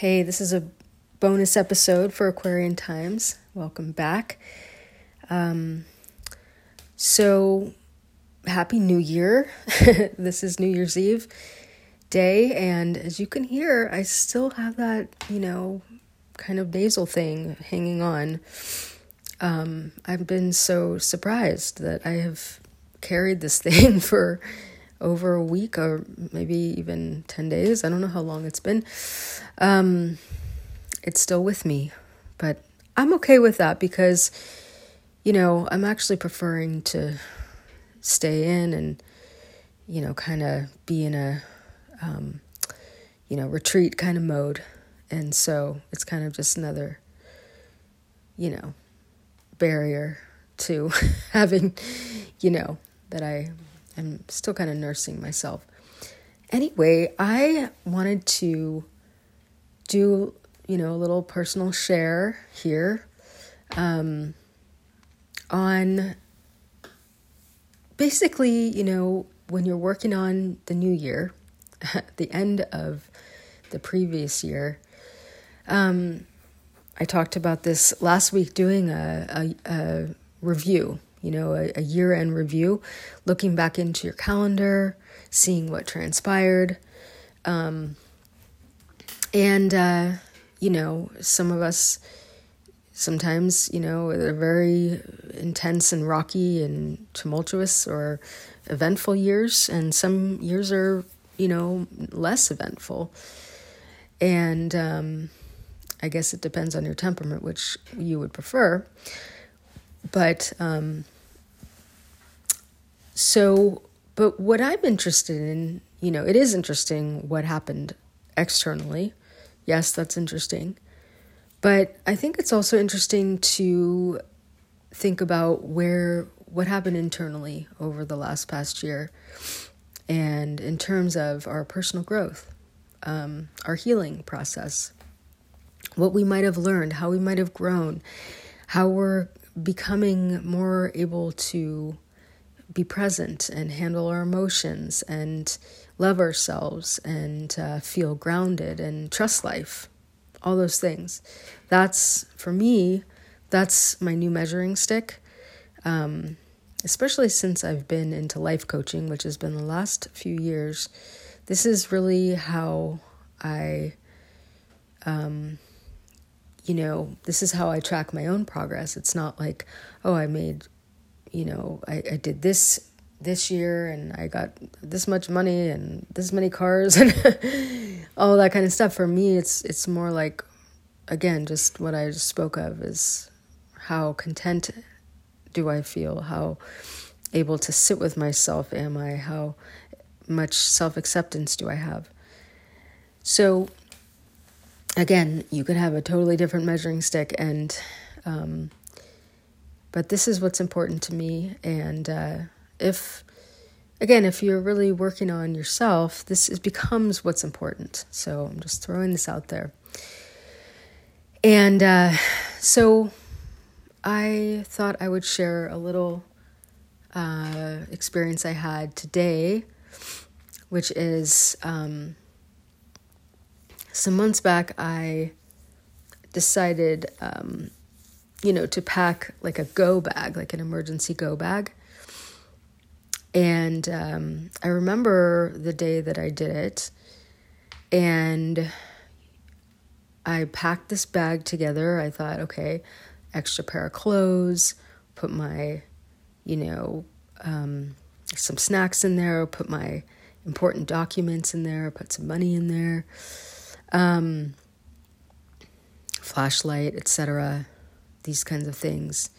Hey, this is a bonus episode for Aquarian Times. Welcome back. Um, so, Happy New Year. this is New Year's Eve day, and as you can hear, I still have that, you know, kind of nasal thing hanging on. Um, I've been so surprised that I have carried this thing for over a week or maybe even 10 days. I don't know how long it's been. Um, it's still with me, but I'm okay with that because, you know, I'm actually preferring to stay in and, you know, kind of be in a, um, you know, retreat kind of mode. And so it's kind of just another, you know, barrier to having, you know, that I am still kind of nursing myself. Anyway, I wanted to do, you know, a little personal share here um, on basically, you know, when you're working on the new year, the end of the previous year. Um, I talked about this last week doing a, a, a review you know, a, a year end review, looking back into your calendar, seeing what transpired. Um, and, uh, you know, some of us sometimes, you know, they're very intense and rocky and tumultuous or eventful years, and some years are, you know, less eventful. And um, I guess it depends on your temperament, which you would prefer. But um, so, but what I'm interested in, you know, it is interesting what happened externally. Yes, that's interesting. But I think it's also interesting to think about where what happened internally over the last past year and in terms of our personal growth, um, our healing process, what we might have learned, how we might have grown, how we're becoming more able to be present and handle our emotions and love ourselves and uh, feel grounded and trust life. All those things. That's, for me, that's my new measuring stick. Um, especially since I've been into life coaching, which has been the last few years. This is really how I, um, you know, this is how I track my own progress. It's not like, oh, I made you know, I, I did this this year and I got this much money and this many cars and all that kind of stuff. For me, it's it's more like, again, just what I just spoke of is how content do I feel? How able to sit with myself am I? How much self acceptance do I have? So, again, you could have a totally different measuring stick and um, but this is what's important to me. And uh, if, again, if you're really working on yourself, this is, becomes what's important. So I'm just throwing this out there. And uh, so I thought I would share a little uh, experience I had today, which is um, some months back, I decided um, you know, to pack like a go bag, like an emergency go bag. And um, I remember the day that I did it, and I packed this bag together. I thought, okay, extra pair of clothes, put my, you know, um, some snacks in there, put my important documents in there, put some money in there, um, flashlight, etc these kinds of things.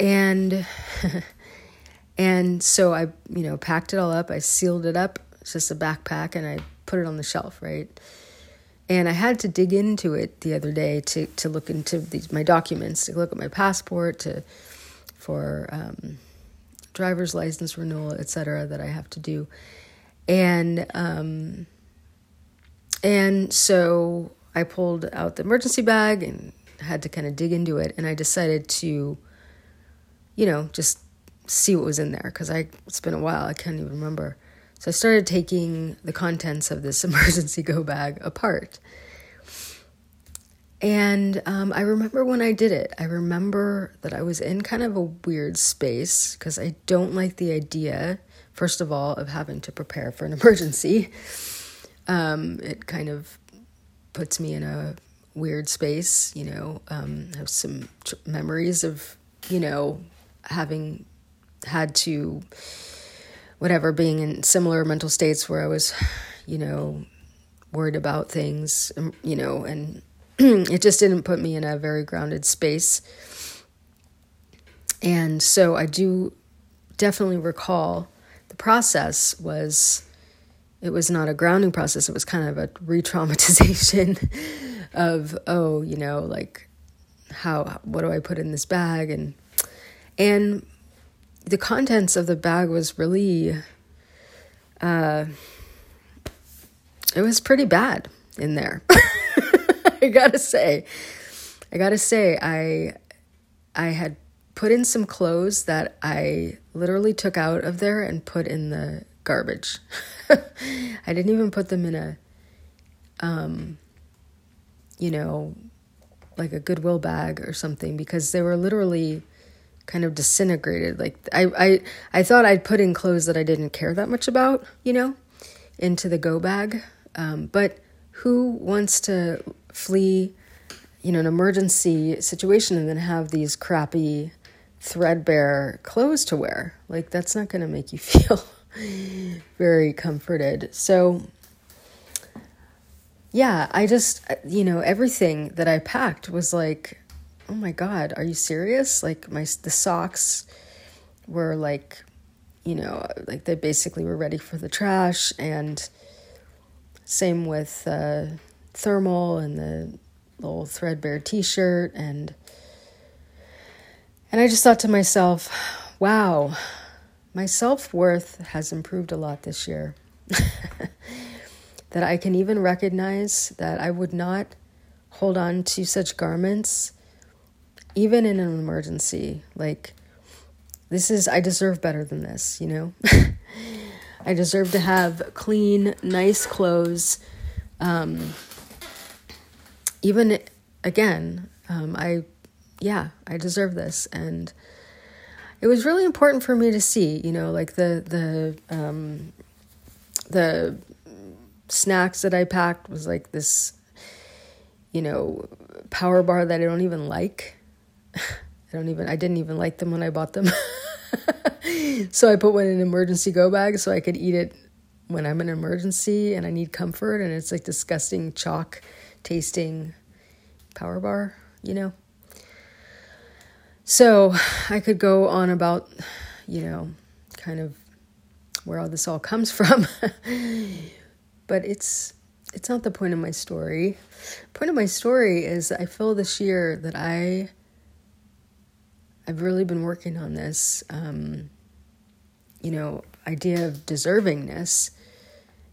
And and so I, you know, packed it all up, I sealed it up, it's just a backpack and I put it on the shelf, right? And I had to dig into it the other day to to look into these my documents, to look at my passport, to for um, driver's license renewal, etc. That I have to do, and um, and so I pulled out the emergency bag and had to kind of dig into it, and I decided to, you know, just see what was in there because I it's been a while. I can't even remember. So I started taking the contents of this emergency go bag apart, And um, I remember when I did it, I remember that I was in kind of a weird space because I don't like the idea, first of all, of having to prepare for an emergency. Um, it kind of puts me in a weird space, you know, um, have some tr- memories of, you know, having had to, whatever, being in similar mental states where I was, you know, worried about things, um, you know, and it just didn't put me in a very grounded space. And so I do definitely recall the process was it was not a grounding process it was kind of a re-traumatization of oh you know like how what do i put in this bag? And and the contents of the bag was really uh it was pretty bad in there i gotta say. I gotta say i i had put in some clothes that i literally took out of there and put in the garbage i didn't even put them in a um you know, like a Goodwill bag or something because they were literally kind of disintegrated. Like I, I, I thought I'd put in clothes that I didn't care that much about, you know, into the go bag. Um, but who wants to flee, you know, an emergency situation and then have these crappy, threadbare clothes to wear? Like that's not going to make you feel very comforted. So yeah, I just, you know, everything that I packed was like, oh my God, are you serious? Like, my, the socks were like, you know, like they basically were ready for the trash. And same with uh, thermal and the little threadbare t shirt. And, and I just thought to myself, wow, my self worth has improved a lot this year. that I can even recognize that I would not hold on to such garments even in an emergency. Like, this is, I deserve better than this, you know? I deserve to have clean, nice clothes. Um, even again, um, I, yeah, I deserve this. And it was really important for me to see, you know, like the, the, um, the snacks that I packed was like this, you know, power bar that I don't even like. I don't even, I didn't even like them when I bought them. so I put one in an emergency go bag so I could eat it when I'm in an emergency and I need comfort. And it's like disgusting chalk tasting power bar, you know? So I could go on about, you know, kind of where all this all comes from. but it's it's not the point of my story. Point of my story is I feel this year that I I've really been working on this um, you know idea of deservingness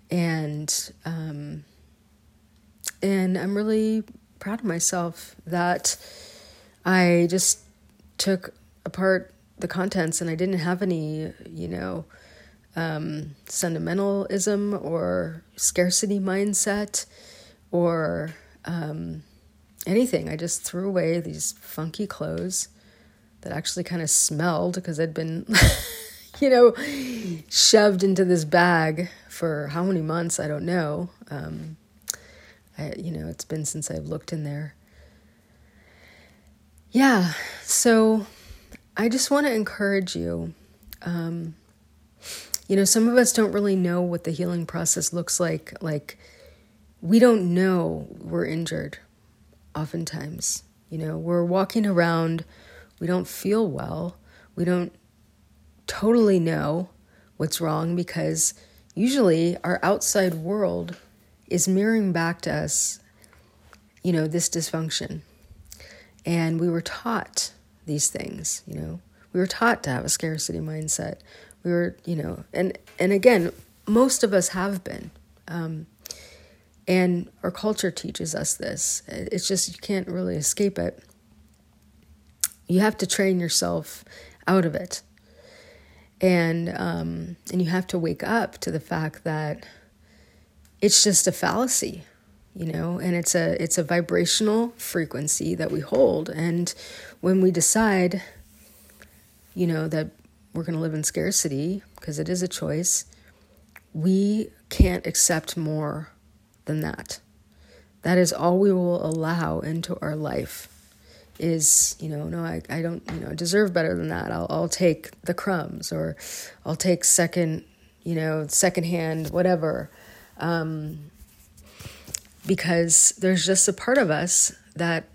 and um, and I'm really proud of myself that I just took apart the contents and I didn't have any you know um, sentimentalism or scarcity mindset or um, anything. I just threw away these funky clothes that actually kind of smelled because I'd been, you know, shoved into this bag for how many months, I don't know. Um, I, you know, it's been since I've looked in there. Yeah, so I just want to encourage you. Um, you know, some of us don't really know what the healing process looks like. Like, we don't know we're injured oftentimes. You know, we're walking around, we don't feel well, we don't totally know what's wrong because usually our outside world is mirroring back to us, you know, this dysfunction. And we were taught these things, you know. We were taught to have a scarcity mindset. We were you know and and again most of us have been. Um, and our culture teaches us this. It's just you can't really escape it. You have to train yourself out of it. And um, and you have to wake up to the fact that it's just a fallacy you know and it's a it's a vibrational frequency that we hold. And when we decide you know that we're going to live in scarcity because it is a choice we can't accept more than that. That is all we will allow into our life is you know no I, I don't you know deserve better than that. I'll, I'll take the crumbs or i'll take second you know secondhand whatever. Um, because there's just a part of us that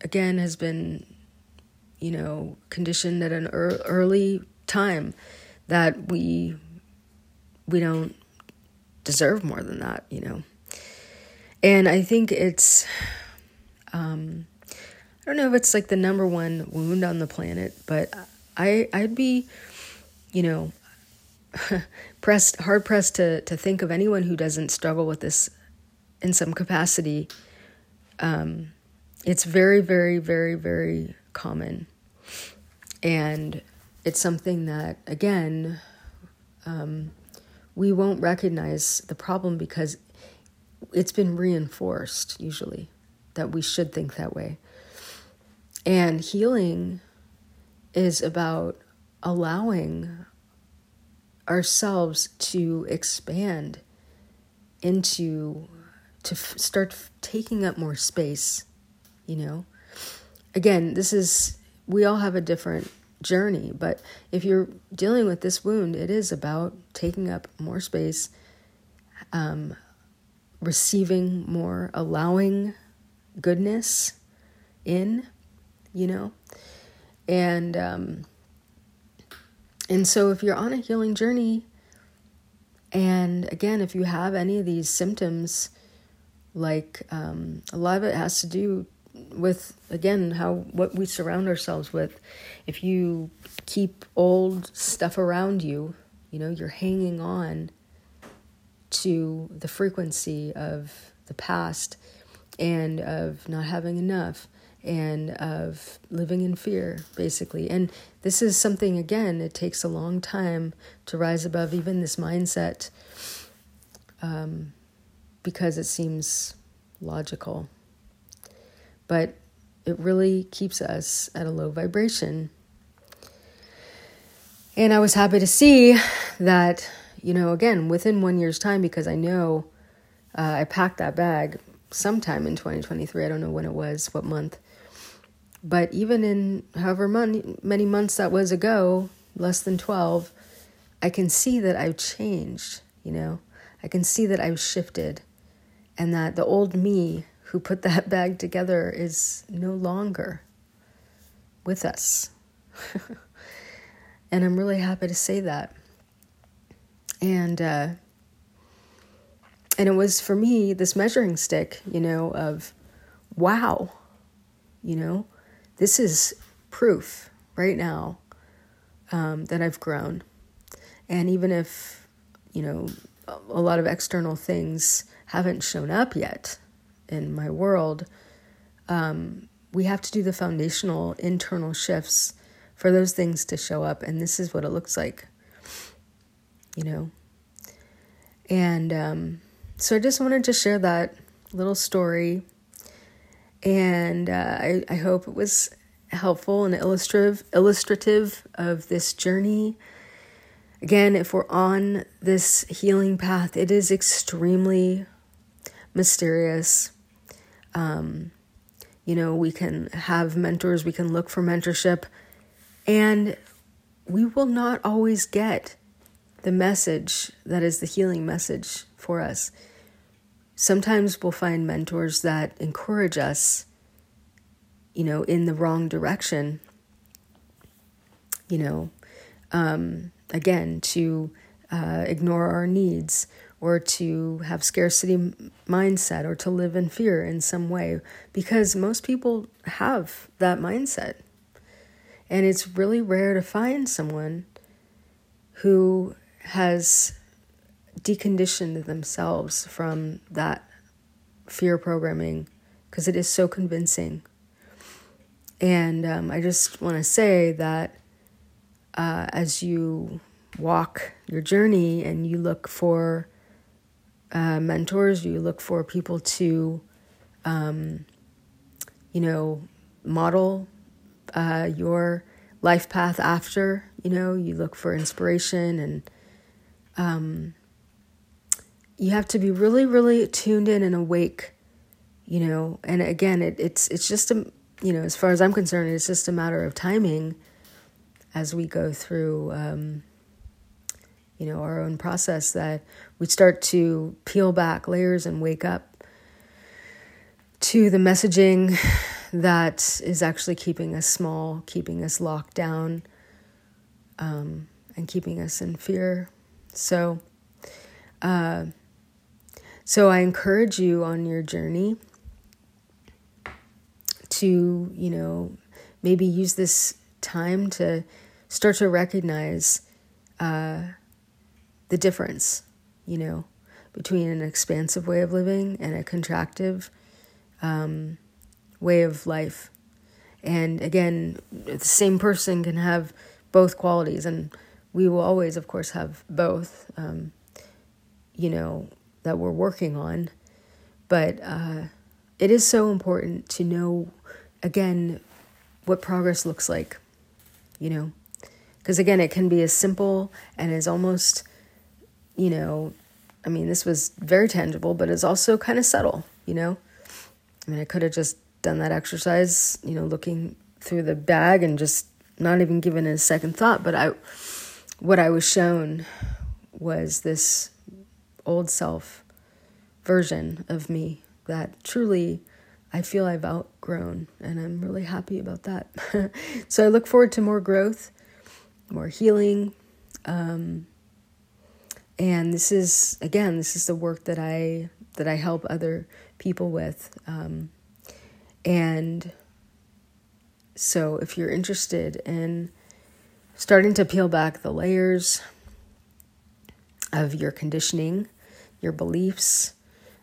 again has been you know conditioned at an early time that we we don't deserve more than that you know? And i think it's um i don't know if it's like the number one wound on the planet but i i'd be you know pressed hard pressed to to think of anyone who doesn't struggle with this in some capacity, um, it's very, very, very, very common. And it's something that, again, um, we won't recognize the problem because it's been reinforced, usually, that we should think that way. And healing is about allowing ourselves to expand into to f- start f- taking up more space, you know? Again, this is, we all have a different journey, but if you're dealing with this wound, it is about taking up more space, um, receiving more, allowing goodness in, you know? And, um, and so if you're on a healing journey, and again, if you have any of these symptoms, like um, a lot of it has to do with again how what we surround ourselves with. If you keep old stuff around you you know you're hanging on to the frequency of the past and of not having enough and of living in fear basically. And this is something again it takes a long time to rise above even this mindset. Um, because it seems logical. But it really keeps us at a low vibration. And I was happy to see that, you know, again, within one year's time, because I know uh, I packed that bag sometime in 2023. I don't know when it was, what month. But even in however mon- many months that was ago, less than 12, I can see that I've changed, you know? I can see that I've shifted and that the old me who put that bag together is no longer with us. and I'm really happy to say that. And uh, and it was for me this measuring stick, you know, of wow, you know, this is proof right now um, that I've grown. And even if, you know, a lot of external things haven't shown up yet in my world, um, we have to do the foundational internal shifts for those things to show up. And this is what it looks like, you know. And um, so I just wanted to share that little story. And uh, I, I hope it was helpful and illustrative illustrative of this journey Again, if we're on this healing path, it is extremely mysterious. Um, you know, we can have mentors, we can look for mentorship, and we will not always get the message that is the healing message for us. Sometimes we'll find mentors that encourage us, you know, in the wrong direction. You know, um, again, to uh, ignore our needs or to have scarcity mindset or to live in fear in some way because most people have that mindset. And it's really rare to find someone who has deconditioned themselves from that fear programming because it is so convincing. And um, I just want to say that uh, as you walk your journey and you look for uh, mentors, you look for people to, um, you know, model uh, your life path after. You know, you look for inspiration and um, you have to be really, really tuned in and awake. You know, and again, it, it's it's just a you know, as far as I'm concerned, it's just a matter of timing as we go through. Um, you know, our own process that we start to peel back layers and wake up to the messaging that is actually keeping us small, keeping us locked down, um, and keeping us in fear. So, uh, so I encourage you on your journey to, you know, maybe use this time to start to recognize uh, the difference, you know, between an expansive way of living and a contractive um, way of life. And again, the same person can have both qualities, and we will always, of course, have both, um, you know, that we're working on. But uh, it is so important to know, again, what progress looks like, you know, because again, it can be as simple and as almost you know, I mean, this was very tangible, but it's also kind of subtle, you know? I mean, I could have just done that exercise, you know, looking through the bag and just not even given it a second thought, but I what I was shown was this old self version of me that truly I feel I've outgrown, and I'm really happy about that. so I look forward to more growth, more healing, um, and this is again this is the work that i that i help other people with. Um, and so if you're interested in starting to peel back the layers of your conditioning your beliefs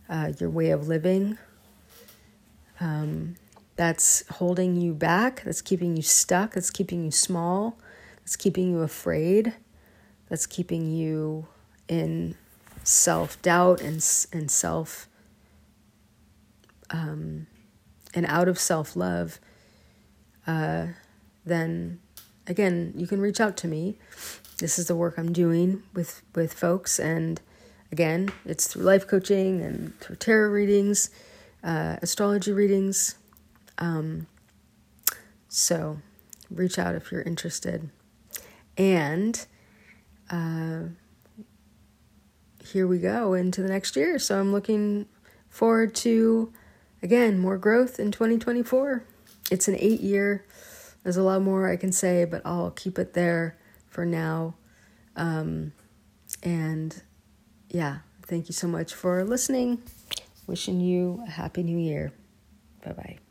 uh, your way of living um, that's holding you back that's keeping you stuck that's keeping you small that's keeping you afraid that's keeping you in self doubt and and self um, and out of self love, uh, then again you can reach out to me. This is the work I'm doing with with folks, and again it's through life coaching and through tarot readings, uh, astrology readings. Um, so reach out if you're interested, and. Uh, here we go into the next year. So I'm looking forward to, again, more growth in 2024. It's an eight year. There's a lot more I can say, but I'll keep it there for now. Um, and yeah, thank you so much for listening. Wishing you a happy new year. Bye bye.